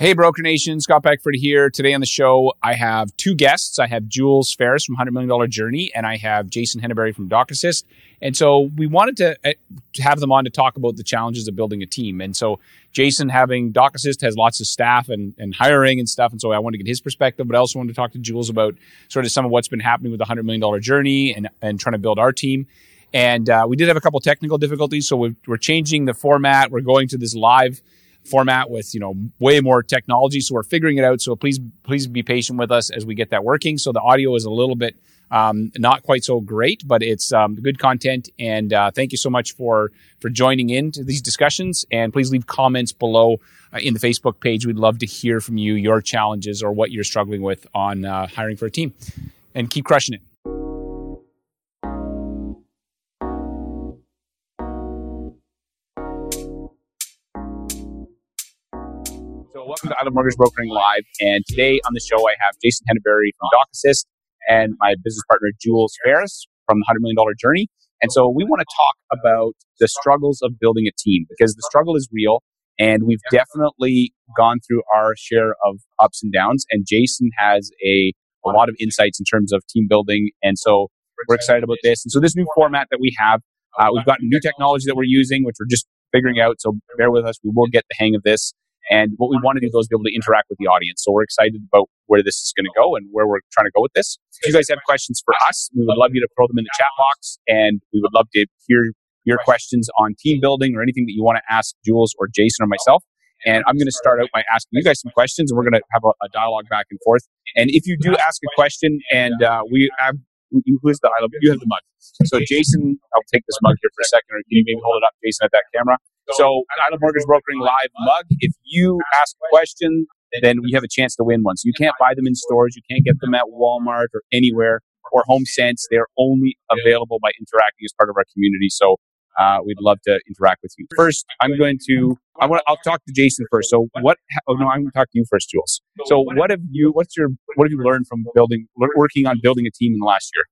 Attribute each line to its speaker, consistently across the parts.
Speaker 1: Hey, Broker Nation, Scott Beckford here. Today on the show, I have two guests. I have Jules Ferris from $100 Million Journey, and I have Jason Henneberry from Doc Assist. And so we wanted to uh, have them on to talk about the challenges of building a team. And so Jason, having Doc Assist, has lots of staff and, and hiring and stuff. And so I wanted to get his perspective, but I also wanted to talk to Jules about sort of some of what's been happening with the $100 Million Journey and, and trying to build our team. And uh, we did have a couple technical difficulties, so we're, we're changing the format. We're going to this live format with you know way more technology. So we're figuring it out. So please please be patient with us as we get that working. So the audio is a little bit um, not quite so great but it's um, good content. And uh, thank you so much for for joining in to these discussions. And please leave comments below uh, in the facebook page. We'd love to hear from you your challenges or what you're struggling with on uh, hiring for a team. And keep crushing it welcome to Island Mortgage Brokering Live. And today on the show, I have Jason Henneberry from Doc Assist and my business partner, Jules Ferris from the $100 Million Journey. And so we want to talk about the struggles of building a team because the struggle is real. And we've definitely gone through our share of ups and downs. And Jason has a, a lot of insights in terms of team building. And so we're excited about this. And so this new format that we have, uh, we've got new technology that we're using, which we're just figuring out. So bear with us. We will get the hang of this. And what we want to do is be able to interact with the audience. So we're excited about where this is going to go and where we're trying to go with this. If you guys have questions for us, we would love you to throw them in the chat box and we would love to hear your questions on team building or anything that you want to ask Jules or Jason or myself. And I'm going to start out by asking you guys some questions and we're going to have a, a dialogue back and forth. And if you do ask a question and uh, we have you, who's the you have the mug. So Jason, I'll take this mug here for a second, or can you maybe hold it up, Jason, at that camera? So, Island Mortgage Brokering Live mug. If you ask a question, then we have a chance to win one. So you can't buy them in stores. You can't get them at Walmart or anywhere or HomeSense. They're only available by interacting as part of our community. So uh, we'd love to interact with you. First, I'm going to. I want. I'll talk to Jason first. So what? Oh no, I'm going to talk to you first, Jules. So what have you? What's your? What have you learned from building, working on building a team in the last year?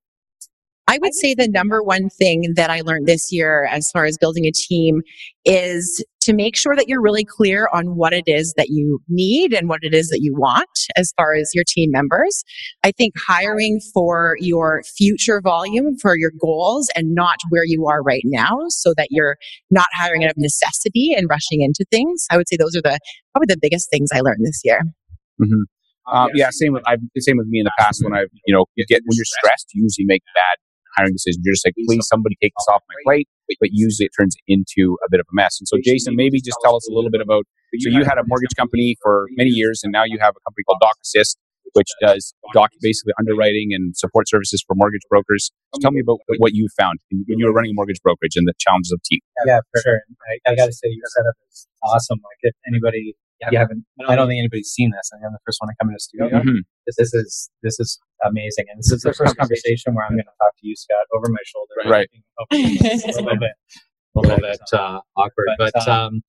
Speaker 2: I would say the number one thing that I learned this year as far as building a team is to make sure that you're really clear on what it is that you need and what it is that you want as far as your team members. I think hiring for your future volume, for your goals, and not where you are right now, so that you're not hiring out of necessity and rushing into things. I would say those are the probably the biggest things I learned this year.
Speaker 1: Mm-hmm. Um, yeah, same with I've same with me in the past when I've you know you get when you're stressed, you usually make bad hiring decisions. You're just like, please, somebody take this off my plate. But usually it turns into a bit of a mess. And so, Jason, maybe just tell us a little bit about. So you had a mortgage company for many years, and now you have a company called Doc Assist, which does doc basically underwriting and support services for mortgage brokers. So tell me about what you found when you were running a mortgage brokerage and the challenges of team.
Speaker 3: Yeah, for sure. I, I got to say, your setup is awesome. Like if anybody you haven't. I don't think anybody's seen this. I'm the first one to come in the studio. Mm-hmm. This, this, is this is amazing, and this is the first conversation where I'm going to talk to you, Scott, over my shoulder.
Speaker 1: Right.
Speaker 3: a little bit, a little bit uh, awkward, but. Um, um,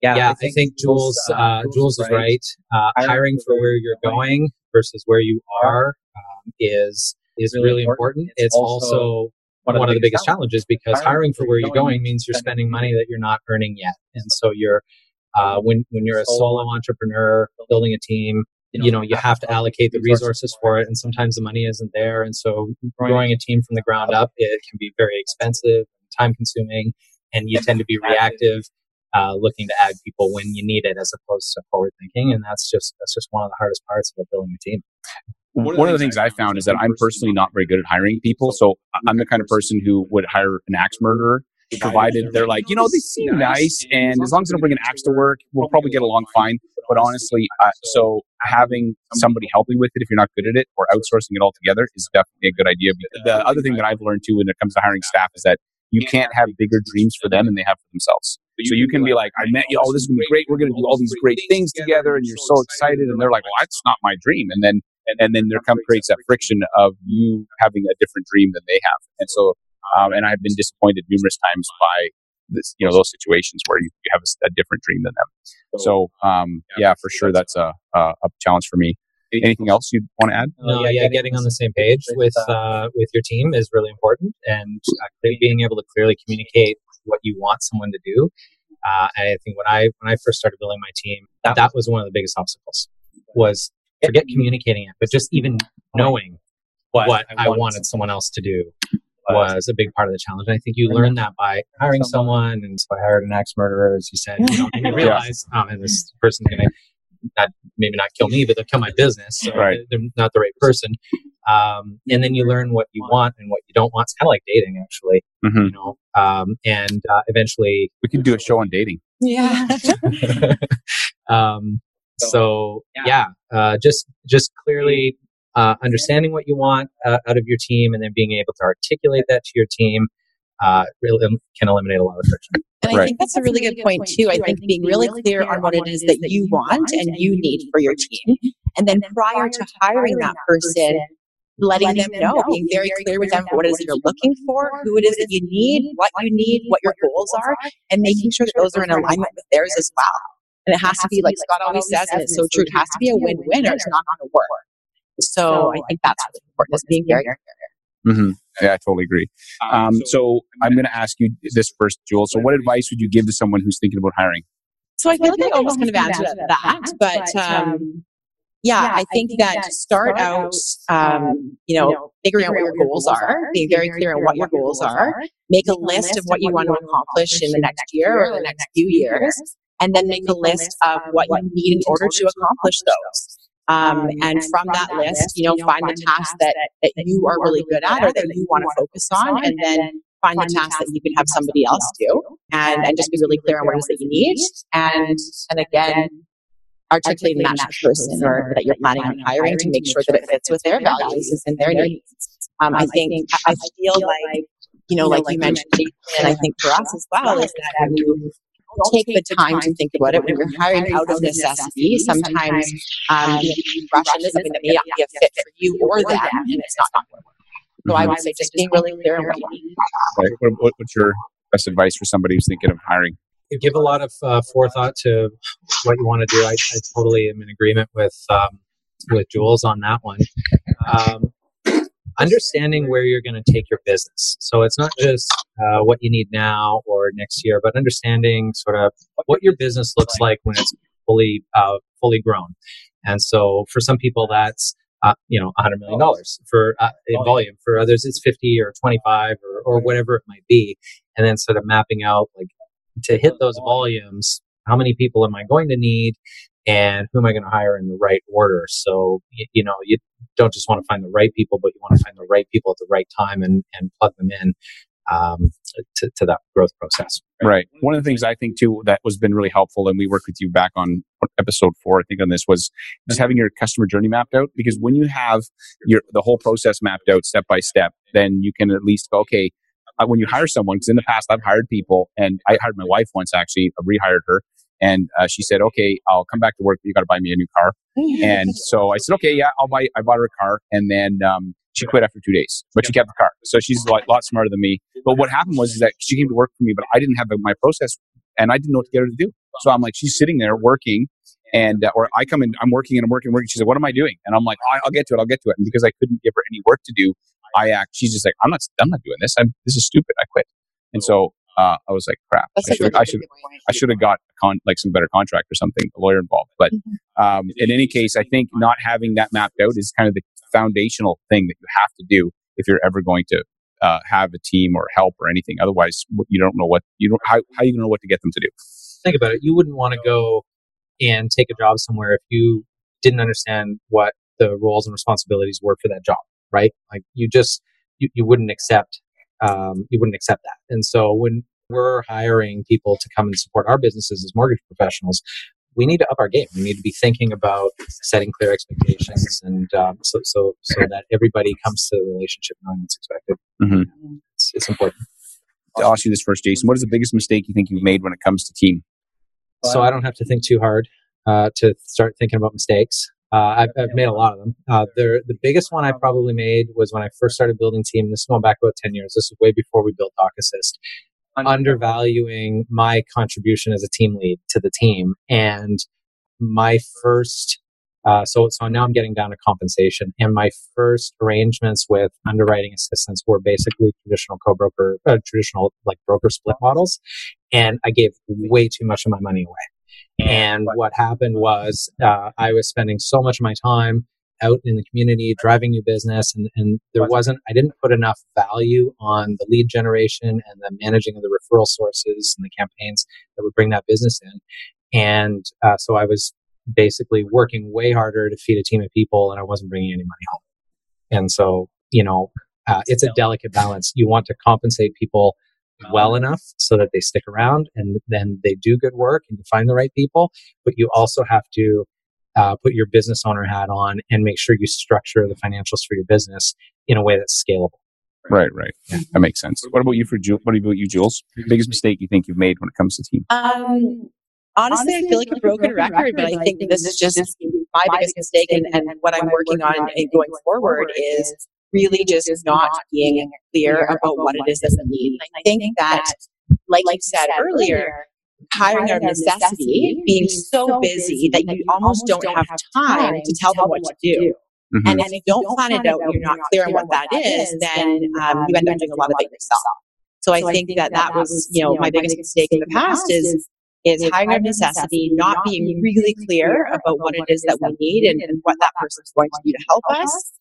Speaker 3: yeah, yeah, I think, I think Jules uh, uh Jules is right. Uh, hiring for where you're going versus where you are um, is is really important. It's also one of the biggest challenges because hiring for where you're going means you're spending money that you're not earning yet, and so you're uh, when when you're a solo entrepreneur building a team, you know you have to allocate the resources for it, and sometimes the money isn't there. And so growing a team from the ground up it can be very expensive, time consuming, and you tend to be reactive. Uh, looking to add people when you need it as opposed to forward thinking and that's just that's just one of the hardest parts of building a team
Speaker 1: one of the things I found is that I'm personally not very good at hiring people. So I'm the kind of person who would hire an axe murderer provided they're like, you know, they seem nice, and as long as they don't bring an axe to work, we'll probably get along fine. But honestly, uh, so having somebody help you with it if you're not good at it, or outsourcing it altogether, is definitely a good idea. The other thing that I've learned too when it comes to hiring staff is that you can't have bigger dreams for them than they have for themselves. So you can be like, I met you, oh, this is gonna be great. We're gonna do all these great things together, and you're so excited, and they're like, well, that's not my dream, and then and then there come creates that friction of you having a different dream than they have, and so um, and I've been disappointed numerous times by this, you know, those situations where you, you have a, a, different dream than them. So, um, yeah, for sure, that's a, a, a challenge for me. Anything else you'd want to add?
Speaker 3: No, yeah, yeah, getting on the same page with uh, with your team is really important, and being able to clearly communicate what you want someone to do Uh, I think when I when I first started building my team, that, that was one of the biggest obstacles was forget communicating it, but just even knowing what, what I wanted someone else to do was a big part of the challenge. And I think you learn that by hiring someone. And so I hired an axe murderer, as you said. You know, and you realize, yeah. um, and this person's going to not maybe not kill me, but they'll kill my business. So right. they're not the right person. Um, and then you learn what you want and what you don't want. It's kind of like dating, actually. Mm-hmm. You know, um, and uh, eventually
Speaker 1: we can do a show on dating.
Speaker 2: Yeah.
Speaker 3: um, so yeah, uh, just just clearly uh, understanding what you want uh, out of your team, and then being able to articulate that to your team uh, really can eliminate a lot of friction.
Speaker 2: And I right. think that's a really good point too. I think being really clear on what it is that you want and you need for your team, and then prior to hiring that person, letting them know, being very clear with them what it is you're looking for, who it is that you need, what you need, what your goals are, and making sure that those are in alignment with theirs as well. And it has to be like Scott always says, and it's so true. It has to be a win-win, or it's not going to work. So I think that's really important, is being very.
Speaker 1: Mm-hmm. Yeah, I totally agree. Um, um so I'm going to ask you this first, Jules. So, what advice would you give to someone who's thinking about hiring?
Speaker 2: So I feel like I almost kind of answered that, but um, um yeah, I think that to start out, um, um, you know, figuring out what your goals are, being very clear on what your goals are, make a list of what you want to accomplish in the next year or the next few years, and then make a list of what you need in order to accomplish those. Um, um, and from that list, you know, find the tasks that, that you are really good at or that you want to focus on, and then find the tasks that you can have somebody else do, and, and just be really clear on what it is that you need. And and again, articulating that person or that you're planning on hiring to make sure that it fits with their values and their needs. Um, I think I feel like you know, like you mentioned, and I think for us as well, is that when you take the time to think about it when you're hiring out of necessity. Sometimes um, um Russian is something that may not be a fit for you or them, and it's not going to work. So I would say just being really clear on what you need.
Speaker 1: Right. What, what's your best advice for somebody who's thinking of hiring?
Speaker 3: You give a lot of uh, forethought to what you want to do. I, I, totally am in agreement with um, with Jules on that one. Um, understanding where you're going to take your business. So it's not just uh, what you need now or next year, but understanding sort of what your business looks like when it's fully uh, fully grown. And so for some people, that's uh, you know, $100 million for uh, in volume. For others, it's 50 or 25 or, or whatever it might be. And then sort of mapping out like to hit those volumes, how many people am I going to need? and who am I going to hire in the right order? So, you, you, know, you don't just want to find the right people, but you want to find the right people at the right time and, and plug them in um, to, to that growth process.
Speaker 1: Right? right. One of the things I think too that was been really helpful, and we worked with you back on episode four, I think on this was just having your customer journey mapped out. Because when you have your the whole process mapped out step by step, then you can at least go, okay, uh, when you hire someone, because in the past I've hired people, and I hired my wife once actually, I rehired her, and uh, she said, "Okay, I'll come back to work, but you got to buy me a new car." and so I said, "Okay, yeah, I'll buy." I bought her a car, and then um, she quit after two days, but she kept the car. So she's a lot, lot smarter than me. But what happened was that she came to work for me, but I didn't have my process, and I didn't know what to get her to do. So I'm like, she's sitting there working, and uh, or I come in, I'm working and I'm working, and working. She said, "What am I doing?" And I'm like, "I'll get to it. I'll get to it." And because I couldn't give her any work to do, I act. She's just like, "I'm not. I'm not doing this. I'm. This is stupid. I quit." And so uh, I was like, crap. That's I should, I should, I should have got con- like some better contract or something, a lawyer involved. But mm-hmm. um, in any case, I think not having that mapped out is kind of the foundational thing that you have to do if you're ever going to uh, have a team or help or anything. Otherwise, you don't know what you don't how how you know what to get them to do.
Speaker 3: Think about it. You wouldn't want to go and take a job somewhere if you didn't understand what the roles and responsibilities were for that job, right? Like you just you, you wouldn't accept um, you wouldn't accept that. And so when we're hiring people to come and support our businesses as mortgage professionals, we need to up our game. We need to be thinking about setting clear expectations, and um, so so so that everybody comes to the relationship knowing what's expected. Mm-hmm. It's, it's important.
Speaker 1: I'll ask you this first, Jason. What is the biggest mistake you think you've made when it comes to team?
Speaker 3: So I don't have to think too hard uh, to start thinking about mistakes. Uh, I've, I've, made a lot of them. Uh, the, the biggest one I probably made was when I first started building team. This is going back about 10 years. This is way before we built Doc Assist. Undervaluing my contribution as a team lead to the team. And my first, uh, so, so now I'm getting down to compensation. And my first arrangements with underwriting assistants were basically traditional co-broker, uh, traditional like broker split models. and I gave way too much of my money away. And what happened was uh, I was spending so much of my time out in the community, driving new business, and, and there wasn't, I didn't put enough value on the lead generation and the managing of the referral sources and the campaigns that would bring that business in. And uh, so I was basically working way harder to feed a team of people, and I wasn't bringing any money home. And so, you know, uh, it's a delicate balance. You want to compensate people well enough so that they stick around and then they do good work and you find the right people, but you also have to uh, put your business owner hat on and make sure you structure the financials for your business in a way that's scalable.
Speaker 1: Right, right. Yeah. That makes sense. What about you for Jules? What about you, Jules? Biggest mistake you think you've made when it comes to team?
Speaker 2: Um, honestly, I feel like a broken record, but I think this is just my biggest mistake, and, and what I'm working on going forward is really just not being clear about what it is that we need. I think that, like you said earlier, hiring out of necessity, being so busy that you almost don't have time to tell them what to do. Mm-hmm. And if you don't plan it out, you're not clear on what that is, then um, you end up doing a lot of it yourself. So I think that that was, you know, my biggest mistake in the past is is hiring out of necessity, not being really clear about what it is that we need and, and what that person is going to do to help us.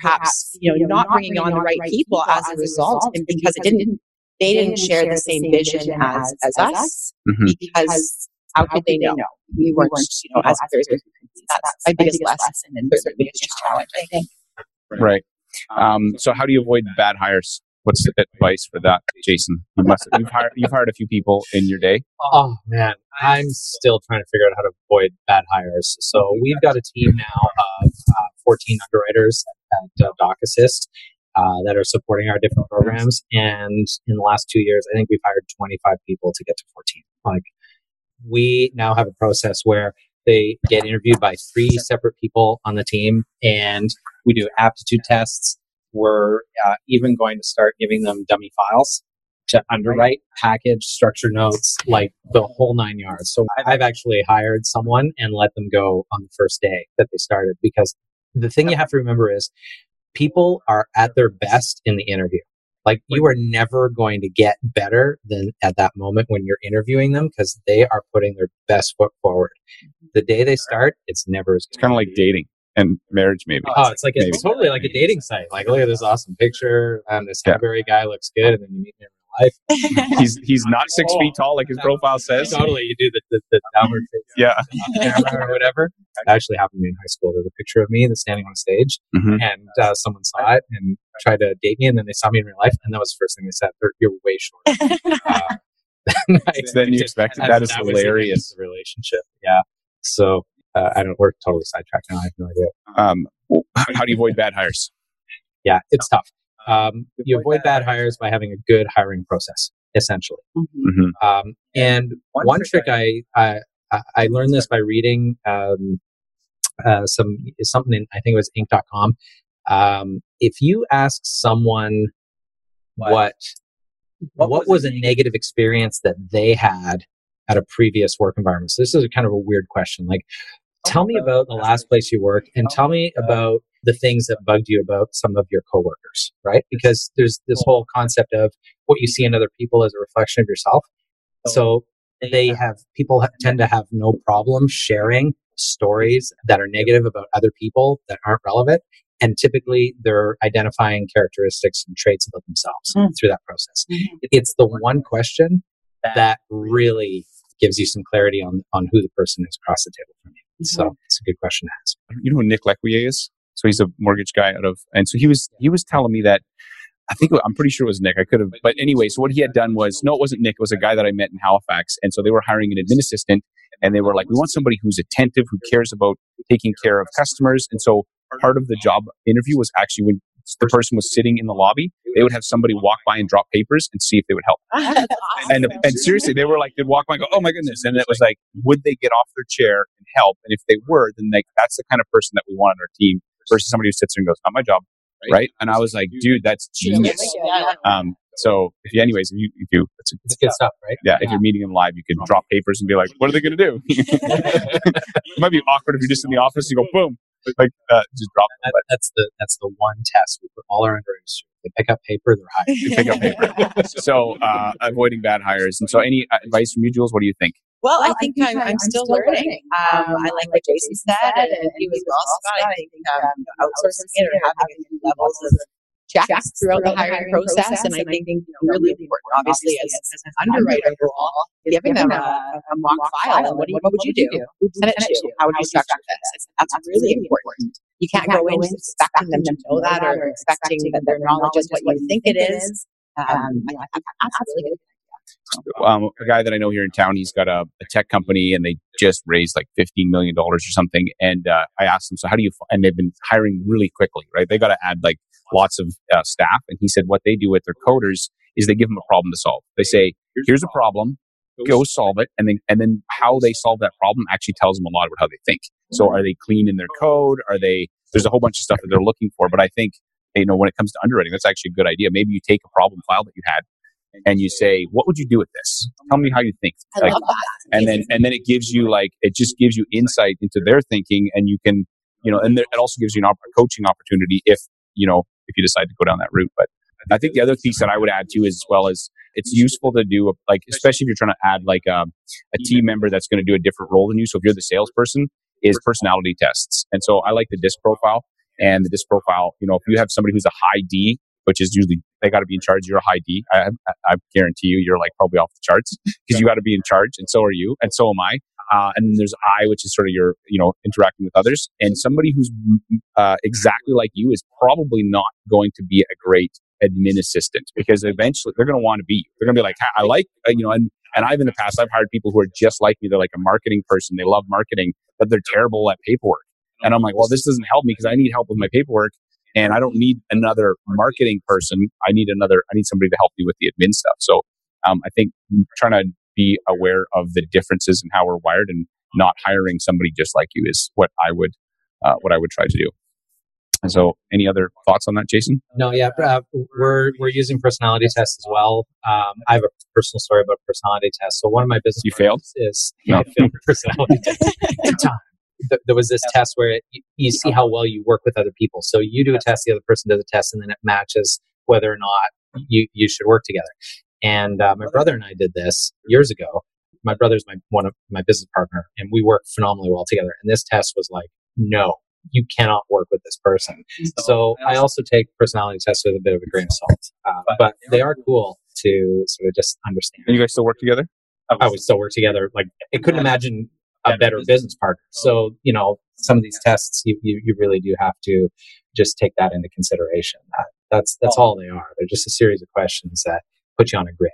Speaker 2: Perhaps, you know, not bringing on the right people as a result, and because it didn't they didn't share the same vision as, as us mm-hmm. because how could they know? We weren't, you know, as clear as That's my biggest lesson and the biggest challenge, I think.
Speaker 1: Right. Um, so how do you avoid bad hires? What's the advice for that, Jason? You must have, you've hired you've hired a few people in your day.
Speaker 3: Oh man, I'm still trying to figure out how to avoid bad hires. So we've got a team now of uh, 14 underwriters at uh, Doc Assist, uh, that are supporting our different programs. And in the last two years, I think we've hired 25 people to get to 14. Like we now have a process where they get interviewed by three separate people on the team and we do aptitude tests. We're uh, even going to start giving them dummy files to underwrite, package, structure notes, like the whole nine yards. So I've actually hired someone and let them go on the first day that they started because the thing you have to remember is people are at their best in the interview. Like you are never going to get better than at that moment when you're interviewing them because they are putting their best foot forward. Mm-hmm. The day they start, it's never as
Speaker 1: It's kind of like dating and marriage, maybe.
Speaker 3: Oh, it's like it's totally like a dating site. Like, look at this awesome picture, and this Henneberry guy looks good, and then you meet him life.
Speaker 1: he's he's not six oh, feet tall like his profile says.
Speaker 3: Totally, you do the, the, the downward face,
Speaker 1: yeah,
Speaker 3: or whatever. It actually happened to me in high school. There's a picture of me that's standing on a stage, mm-hmm. and uh, someone saw it and tried to date me, and then they saw me in real life, and that was the first thing they said. You're way shorter. uh,
Speaker 1: then you expected that is that hilarious
Speaker 3: relationship. Yeah. So uh, I don't. We're totally sidetracked now. I have no idea. Um,
Speaker 1: how do you avoid bad hires?
Speaker 3: Yeah, it's tough. Um, you avoid bad hires by having a good hiring process, essentially. Mm-hmm. mm-hmm. Um, and one, one trick I, I, I learned this by reading um, uh, some something in, I think it was Inc.com. Um, if you ask someone what what, what was a negative experience that they had at a previous work environment, so this is a kind of a weird question. Like, tell me about the last place you worked, and tell me about the things that bugged you about some of your coworkers, right? Because there's this whole concept of what you see in other people as a reflection of yourself. So they have people tend to have no problem sharing stories that are negative about other people that aren't relevant. And typically they're identifying characteristics and traits about themselves mm. through that process. Mm-hmm. It's the one question that really gives you some clarity on, on who the person is across the table from you. Mm-hmm. So it's a good question to ask.
Speaker 1: You know who Nick Lequier is? So he's a mortgage guy out of, and so he was he was telling me that I think I'm pretty sure it was Nick. I could have, but anyway. So what he had done was no, it wasn't Nick. It was a guy that I met in Halifax, and so they were hiring an admin assistant, and they were like, we want somebody who's attentive, who cares about taking care of customers, and so part of the job interview was actually when the person was sitting in the lobby, they would have somebody walk by and drop papers and see if they would help. and, and seriously, they were like, they'd walk by and go, oh my goodness. And it was like, would they get off their chair and help? And if they were, then like, that's the kind of person that we want on our team versus somebody who sits there and goes, not my job. Right. right? And I was like, dude, that's genius. Um, so if you, anyways, if you, if you,
Speaker 3: it's, it's good stuff, right?
Speaker 1: Yeah, yeah. If you're meeting them live, you can drop papers and be like, what are they going to do? it might be awkward if you're just in the office, you go, boom, like uh, just drop
Speaker 3: that, that's the, that's the one test we put all our underwriters They pick up paper, they're hired.
Speaker 1: You pick up paper. so uh, avoiding bad hires. And so, any advice from you, Jules? What do you think?
Speaker 2: Well, I think I'm, I'm still learning. Um, I like what Jason said, and he was well, Scott. I think um, outsourcing it or having levels of checks throughout the hiring process, and I think you know, really important, obviously, as, as an underwriter role, giving them a, a mock file. And what, do you, what would you do? Who send it to? How would you structure this? That's really important. You can't go in expecting them to know that or expecting that their knowledge is what you think it is. Um, I think that's really
Speaker 1: um, a guy that I know here in town, he's got a, a tech company and they just raised like $15 million or something. And uh, I asked him, so how do you, and they've been hiring really quickly, right? They got to add like lots of uh, staff. And he said what they do with their coders is they give them a problem to solve. They say, here's a problem, go solve it. And then, and then how they solve that problem actually tells them a lot about how they think. So are they clean in their code? Are they, there's a whole bunch of stuff that they're looking for. But I think, you know, when it comes to underwriting, that's actually a good idea. Maybe you take a problem file that you had and you say, "What would you do with this? Tell me how you think."
Speaker 2: I
Speaker 1: like,
Speaker 2: love that.
Speaker 1: and then and then it gives you like it just gives you insight into their thinking, and you can you know, and there, it also gives you an op- coaching opportunity if you know if you decide to go down that route. But I think the other piece that I would add to is as well as it's useful to do like especially if you're trying to add like a, a team member that's going to do a different role than you. So if you're the salesperson, is personality tests, and so I like the disc profile. And the disc profile, you know, if you have somebody who's a high D, which is usually they got to be in charge. You're a high D. I, I guarantee you, you're like probably off the charts because you got to be in charge, and so are you, and so am I. Uh, and then there's I, which is sort of your, you know, interacting with others. And somebody who's uh, exactly like you is probably not going to be a great admin assistant because eventually they're going to want to be. They're going to be like, I like, uh, you know, and and I've in the past I've hired people who are just like me. They're like a marketing person. They love marketing, but they're terrible at paperwork. And I'm like, well, this doesn't help me because I need help with my paperwork and I don't need another marketing person. I need another, I need somebody to help me with the admin stuff. So um, I think trying to be aware of the differences in how we're wired and not hiring somebody just like you is what I would, uh, what I would try to do. And so, any other thoughts on that, Jason?
Speaker 3: No, yeah, uh, we're we're using personality tests as well. Um, I have a personal story about personality tests. So one of my business
Speaker 1: you failed
Speaker 3: is no. I failed personality test th- there was this test where it, you, you see how well you work with other people. So you do a test, the other person does a test, and then it matches whether or not you, you should work together. And uh, my brother and I did this years ago. My brother's my one of my business partner, and we work phenomenally well together. And this test was like, no, you cannot work with this person. So I also take personality tests with a bit of a grain of salt, uh, but they are cool to sort of just understand.
Speaker 1: And you guys still work together?
Speaker 3: I would still work together. Like I couldn't imagine a better business partner. So, you know, some of these tests, you, you, you really do have to just take that into consideration. That, that's, that's all they are. They're just a series of questions that put you on a grid.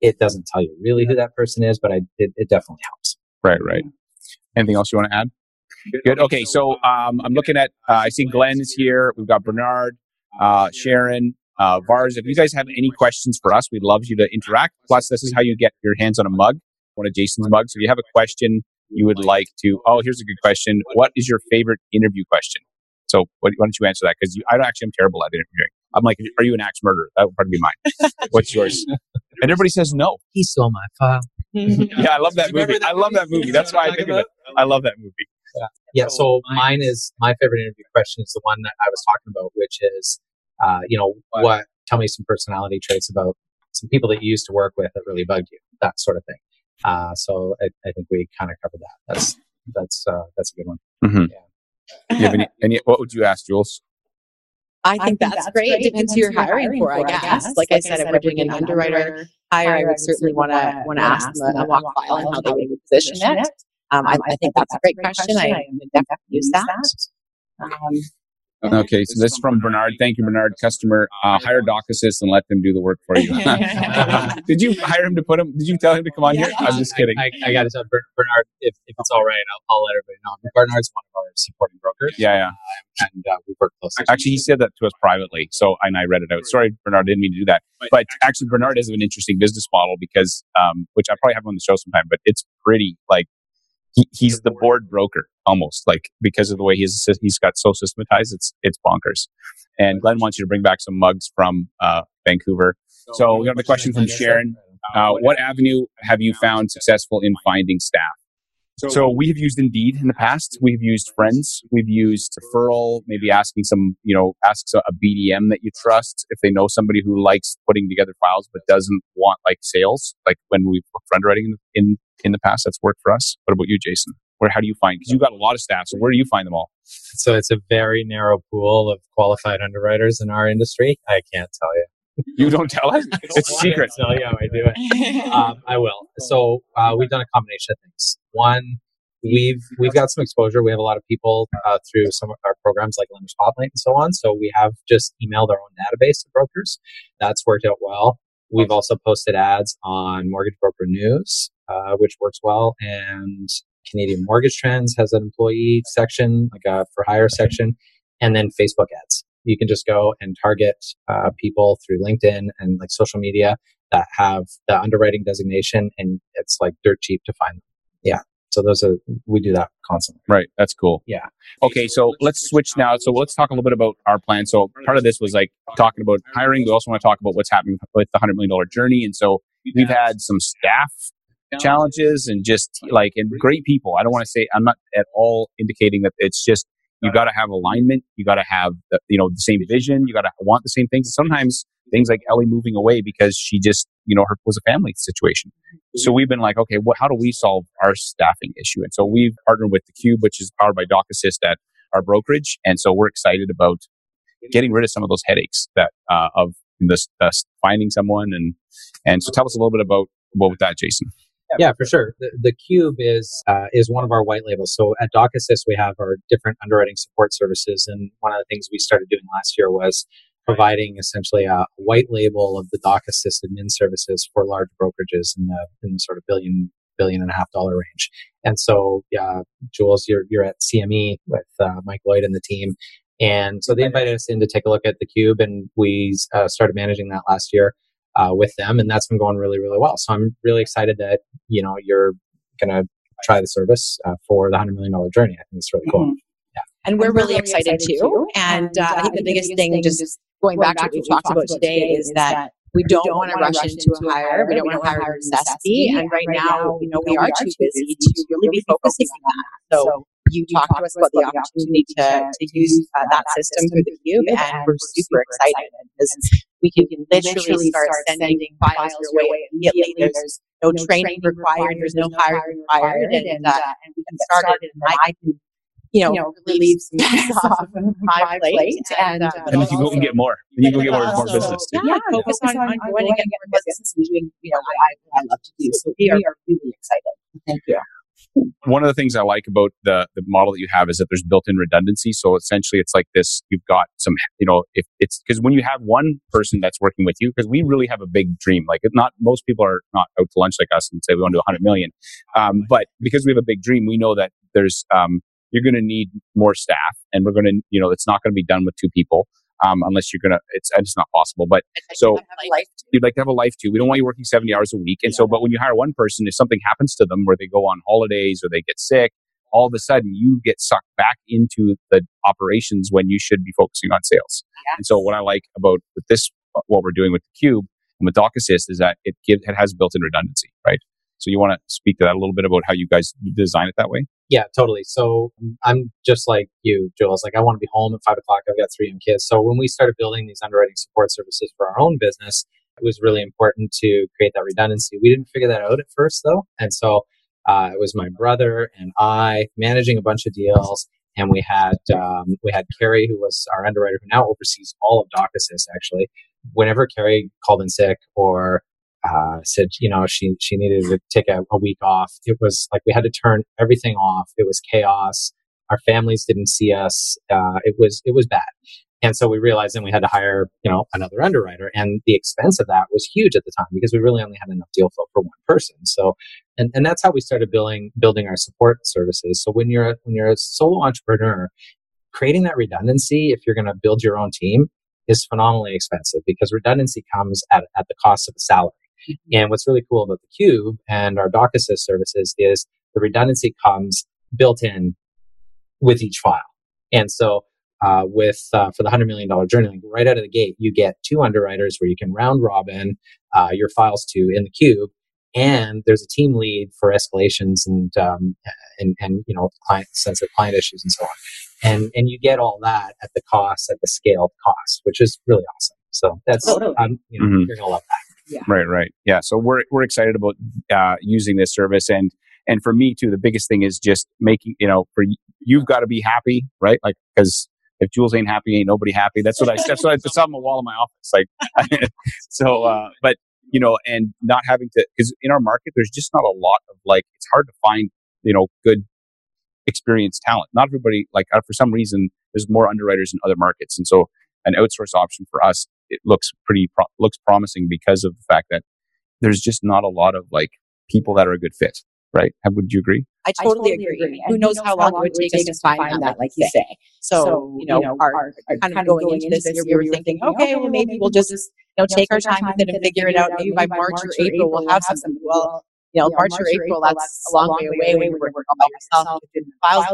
Speaker 3: It doesn't tell you really who that person is, but I, it, it definitely helps.
Speaker 1: Right, right. Anything else you want to add? Good. Okay, so um, I'm looking at. Uh, I see Glenn is here. We've got Bernard, uh, Sharon, uh, Vars. If you guys have any questions for us, we'd love you to interact. Plus, this is how you get your hands on a mug, one of Jason's mugs. So If you have a question you would like to? Oh, here's a good question. What is your favorite interview question? So why don't you answer that? Because I actually am terrible at interviewing. I'm like, are you an axe murderer? That would probably be mine. What's yours? And everybody says no.
Speaker 3: He stole my file.
Speaker 1: yeah, I love that movie. I love that movie. That's why I think of it. I love that movie.
Speaker 3: Yeah. Yeah. So mine is my favorite interview question is the one that I was talking about, which is, uh, you know, what? Tell me some personality traits about some people that you used to work with that really bugged you. That sort of thing. Uh, so I, I, think we kind of covered that. That's that's uh, that's a good one.
Speaker 1: Mm-hmm. Yeah. you have any, any, what would you ask, Jules?
Speaker 2: I think, I think that's, that's, great. It depends who you're hiring for, I guess. I guess. Like, like, I said, if we're doing an underwriter hire, I would certainly want to want to ask them a walk file and how they would position it. Um, I, I, think that's a great question. I would definitely use that. Um,
Speaker 1: Okay, so this is from Bernard. Thank you, Bernard. Customer, uh, hire Doc Assist and let them do the work for you. did you hire him to put him? Did you tell him to come on here? I'm just kidding.
Speaker 3: I, I, I got to tell Bernard if, if it's all right, I'll, I'll, let everybody know. Bernard's one of our supporting brokers.
Speaker 1: Yeah, yeah.
Speaker 3: Uh, and uh, we work closely.
Speaker 1: Actually, he said that to us privately, so and I read it out. Sorry, Bernard, didn't mean to do that. But actually, Bernard has an interesting business model because, um, which I probably have him on the show sometime. But it's pretty like he, he's the board broker almost like because of the way he's he's got so systematized it's it's bonkers. And glenn wants you to bring back some mugs from uh, vancouver. So we have a question from sharon. Uh, what avenue have you found successful in finding staff So we have used Indeed in the past. We've used Friends. We've used referral, maybe asking some, you know, asks a BDM that you trust if they know somebody who likes putting together files but doesn't want like sales. Like when we've looked for underwriting in, in, in the past, that's worked for us. What about you, Jason? Where how do you find? Because you've got a lot of staff. So where do you find them all?
Speaker 3: So it's a very narrow pool of qualified underwriters in our industry. I can't tell you.
Speaker 1: You don't tell us. It's a secret.
Speaker 3: Tell you how I do it. Um, I will. So uh, we've done a combination of things. One, we've we've got some exposure. We have a lot of people uh, through some of our programs like Lender Spotlight and so on. So we have just emailed our own database of brokers. That's worked out well. We've also posted ads on Mortgage Broker News, uh, which works well, and Canadian Mortgage Trends has an employee section, like a for hire section, and then Facebook ads you can just go and target uh, people through LinkedIn and like social media that have the underwriting designation, and it's like dirt cheap to find them. Yeah. So those are we do that constantly.
Speaker 1: Right. That's cool.
Speaker 3: Yeah.
Speaker 1: Okay. So let's switch now. So let's talk a little bit about our plan. So part of this was like talking about hiring. We also want to talk about what's happening with the hundred million dollar journey. And so we've had some staff challenges and just like and great people. I don't want to say I'm not at all indicating that it's just you got to have alignment. You got to have the, you know the same vision. You got to want the same things. Sometimes things like Ellie moving away because she just you know her was a family situation. So we've been like, okay, well, how do we solve our staffing issue? And so we've partnered with the Cube, which is powered by Doc Assist at our brokerage, and so we're excited about getting rid of some of those headaches that uh, of this, this finding someone and and so tell us a little bit about what about that, Jason.
Speaker 3: Yeah, for sure. The, the Cube is uh, is one of our white labels. So at Doc Assist, we have our different underwriting support services, and one of the things we started doing last year was providing essentially a white label of the Doc Assist admin services for large brokerages in the in the sort of billion billion and a half dollar range. And so, yeah, Jules, you're you're at CME with uh, Mike Lloyd and the team, and so they invited us in to take a look at the Cube, and we uh, started managing that last year uh, with them, and that's been going really, really well. So I'm really excited that you know you're going to try the service uh, for the hundred million dollar journey. I think it's really cool. Mm-hmm.
Speaker 2: Yeah. And we're, really, really excited, excited, too. And, uh, I think the biggest thing, just going back to what we talked about today, is that we don't, don't want to rush into a hire. We don't want to hire necessity. And right now, you know, we are too busy to really be focusing on that. So you talked to us about the opportunity to, to use uh, that system through the Cube, and we're super excited because we can literally start sending files your way immediately. There's no training required, there's no hiring required, and, uh, and we can start it, and I can you know, you know relieve some stress off my plate. And, uh,
Speaker 1: and then you go and get more. And you go get more, more business
Speaker 2: too. Yeah, focus on, on, on going and get more business and doing, you know, what I, what I love to do. So we are really excited. Thank you
Speaker 1: one of the things I like about the, the model that you have is that there's built-in redundancy. So essentially, it's like this: you've got some, you know, if it's because when you have one person that's working with you, because we really have a big dream. Like, not most people are not out to lunch like us and say we want to do 100 million, um, but because we have a big dream, we know that there's um, you're going to need more staff, and we're going to, you know, it's not going to be done with two people um, unless you're gonna. It's it's not possible. But so you'd like to have a life too. We don't want you working seventy hours a week. And yeah. so, but when you hire one person, if something happens to them where they go on holidays or they get sick, all of a sudden you get sucked back into the operations when you should be focusing on sales. Yes. And so, what I like about with this, what we're doing with the Cube and with Doc Assist is that it gives it has built-in redundancy, right? So you want to speak to that a little bit about how you guys design it that way?
Speaker 3: Yeah, totally. So I'm just like you, Jules. Like I want to be home at five o'clock. I've got three young kids. So when we started building these underwriting support services for our own business, it was really important to create that redundancy. We didn't figure that out at first though. And so uh, it was my brother and I managing a bunch of deals. And we had um, we had Carrie, who was our underwriter, who now oversees all of Doc Assist. Actually, whenever Carrie called in sick or uh, said, you know, she she needed to take a, a, week off. It was like we had to turn everything off. It was chaos. Our families didn't see us. Uh, it was it was bad. And so we realized then we had to hire, you know, another underwriter. And the expense of that was huge at the time because we really only had enough deal flow for one person. So and, and that's how we started building building our support services. So when you're when you're a solo entrepreneur, creating that redundancy, if you're going to build your own team, is phenomenally expensive because redundancy comes at, at the cost of a salary. And what's really cool about the Cube and our Doc Assist services is the redundancy comes built in with each file. And so uh, with uh, for the hundred million dollar journey, right out of the gate, you get two underwriters where you can round robin uh, your files to in the cube, and there's a team lead for escalations and um, and and you know client sensitive client issues and so on and and you get all that at the cost at the scaled cost which is really awesome so that's totally. um, you know mm-hmm. you're gonna love that
Speaker 1: yeah. right right yeah so we're we're excited about uh, using this service and and for me too the biggest thing is just making you know for you've got to be happy right like because if Jules ain't happy, ain't nobody happy. That's what I. That's what I. That's on the wall in my office. Like, so. Uh, but you know, and not having to, because in our market, there's just not a lot of like, it's hard to find, you know, good experienced talent. Not everybody, like, uh, for some reason, there's more underwriters in other markets. And so an outsource option for us, it looks pretty, pro- looks promising because of the fact that there's just not a lot of like people that are a good fit right? Would you agree?
Speaker 2: I totally, I totally agree. agree. Who knows how long, it would take us to find that, like you say. So, so you know, our, our, kind of going into this year, we were thinking, okay, well, maybe we'll just, you know, take our time with it and figure it out. Maybe by March or April, we'll have something. Well, you know, March, or April, that's a long way away. We were working by myself, doing the files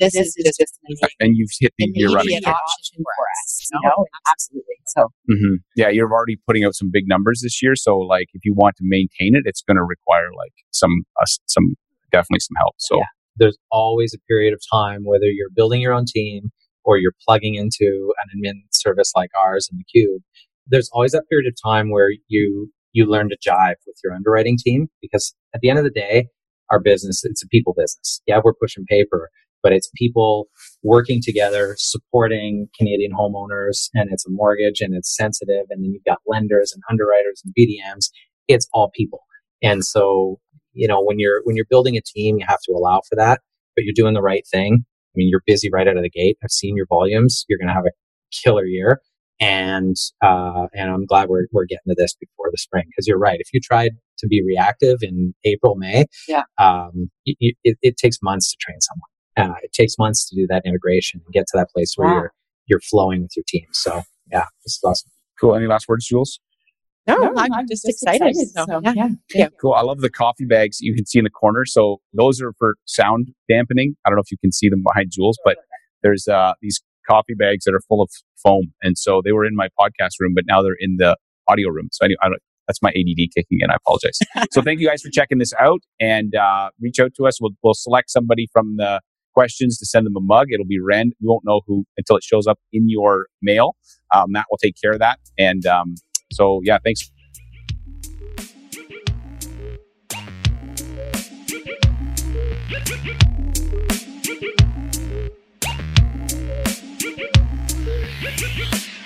Speaker 2: This is just
Speaker 1: and you've hit the
Speaker 2: year running option for us. You know, absolutely. So
Speaker 1: mm-hmm. yeah, you're already putting out some big numbers this year. So like, if you want to maintain it, it's going to require like some uh, some definitely some help. So. Yeah
Speaker 3: there's always a period of time, whether you're building your own team or you're plugging into an admin service like ours in the cube, there's always that period of time where you you learn to jive with your underwriting team because at the end of the day, our business it's a people business. Yeah, we're pushing paper, but it's people working together, supporting Canadian homeowners, and it's a mortgage and it's sensitive, and then you've got lenders and underwriters and BDMs. It's all people, and so you know, when you're when you're building a team, you have to allow for that, but you're doing the right thing. I mean, you're busy right out of the gate. I've seen your volumes. You're going to have a killer year, and uh, and I'm glad we're we're getting to this before the spring because you're right. If you tried to be reactive in April, May,
Speaker 2: yeah,
Speaker 3: um, it, it, it takes months to train someone. Uh, it takes months to do that integration and get to that place where you're you're flowing with your team. So yeah, this is awesome.
Speaker 1: Cool. Any last words, Jules?
Speaker 2: No, no I'm, I'm, just, just excited. excited. So, so yeah. yeah. yeah.
Speaker 1: Cool. I love the coffee bags you can see in the corner. So those are for sound dampening. I don't know if you can see them behind Jules, but there's uh, these coffee bags that are full of foam. And so they were in my podcast room, but now they're in the audio room. So anyway, I don't, that's my ADD kicking in. I apologize. so thank you guys for checking this out and uh, reach out to us. We'll, we'll select somebody from the questions to send them a mug. It'll be random. You won't know who until it shows up in your mail. Um, Matt will take care of that. And um, so, yeah, thanks. you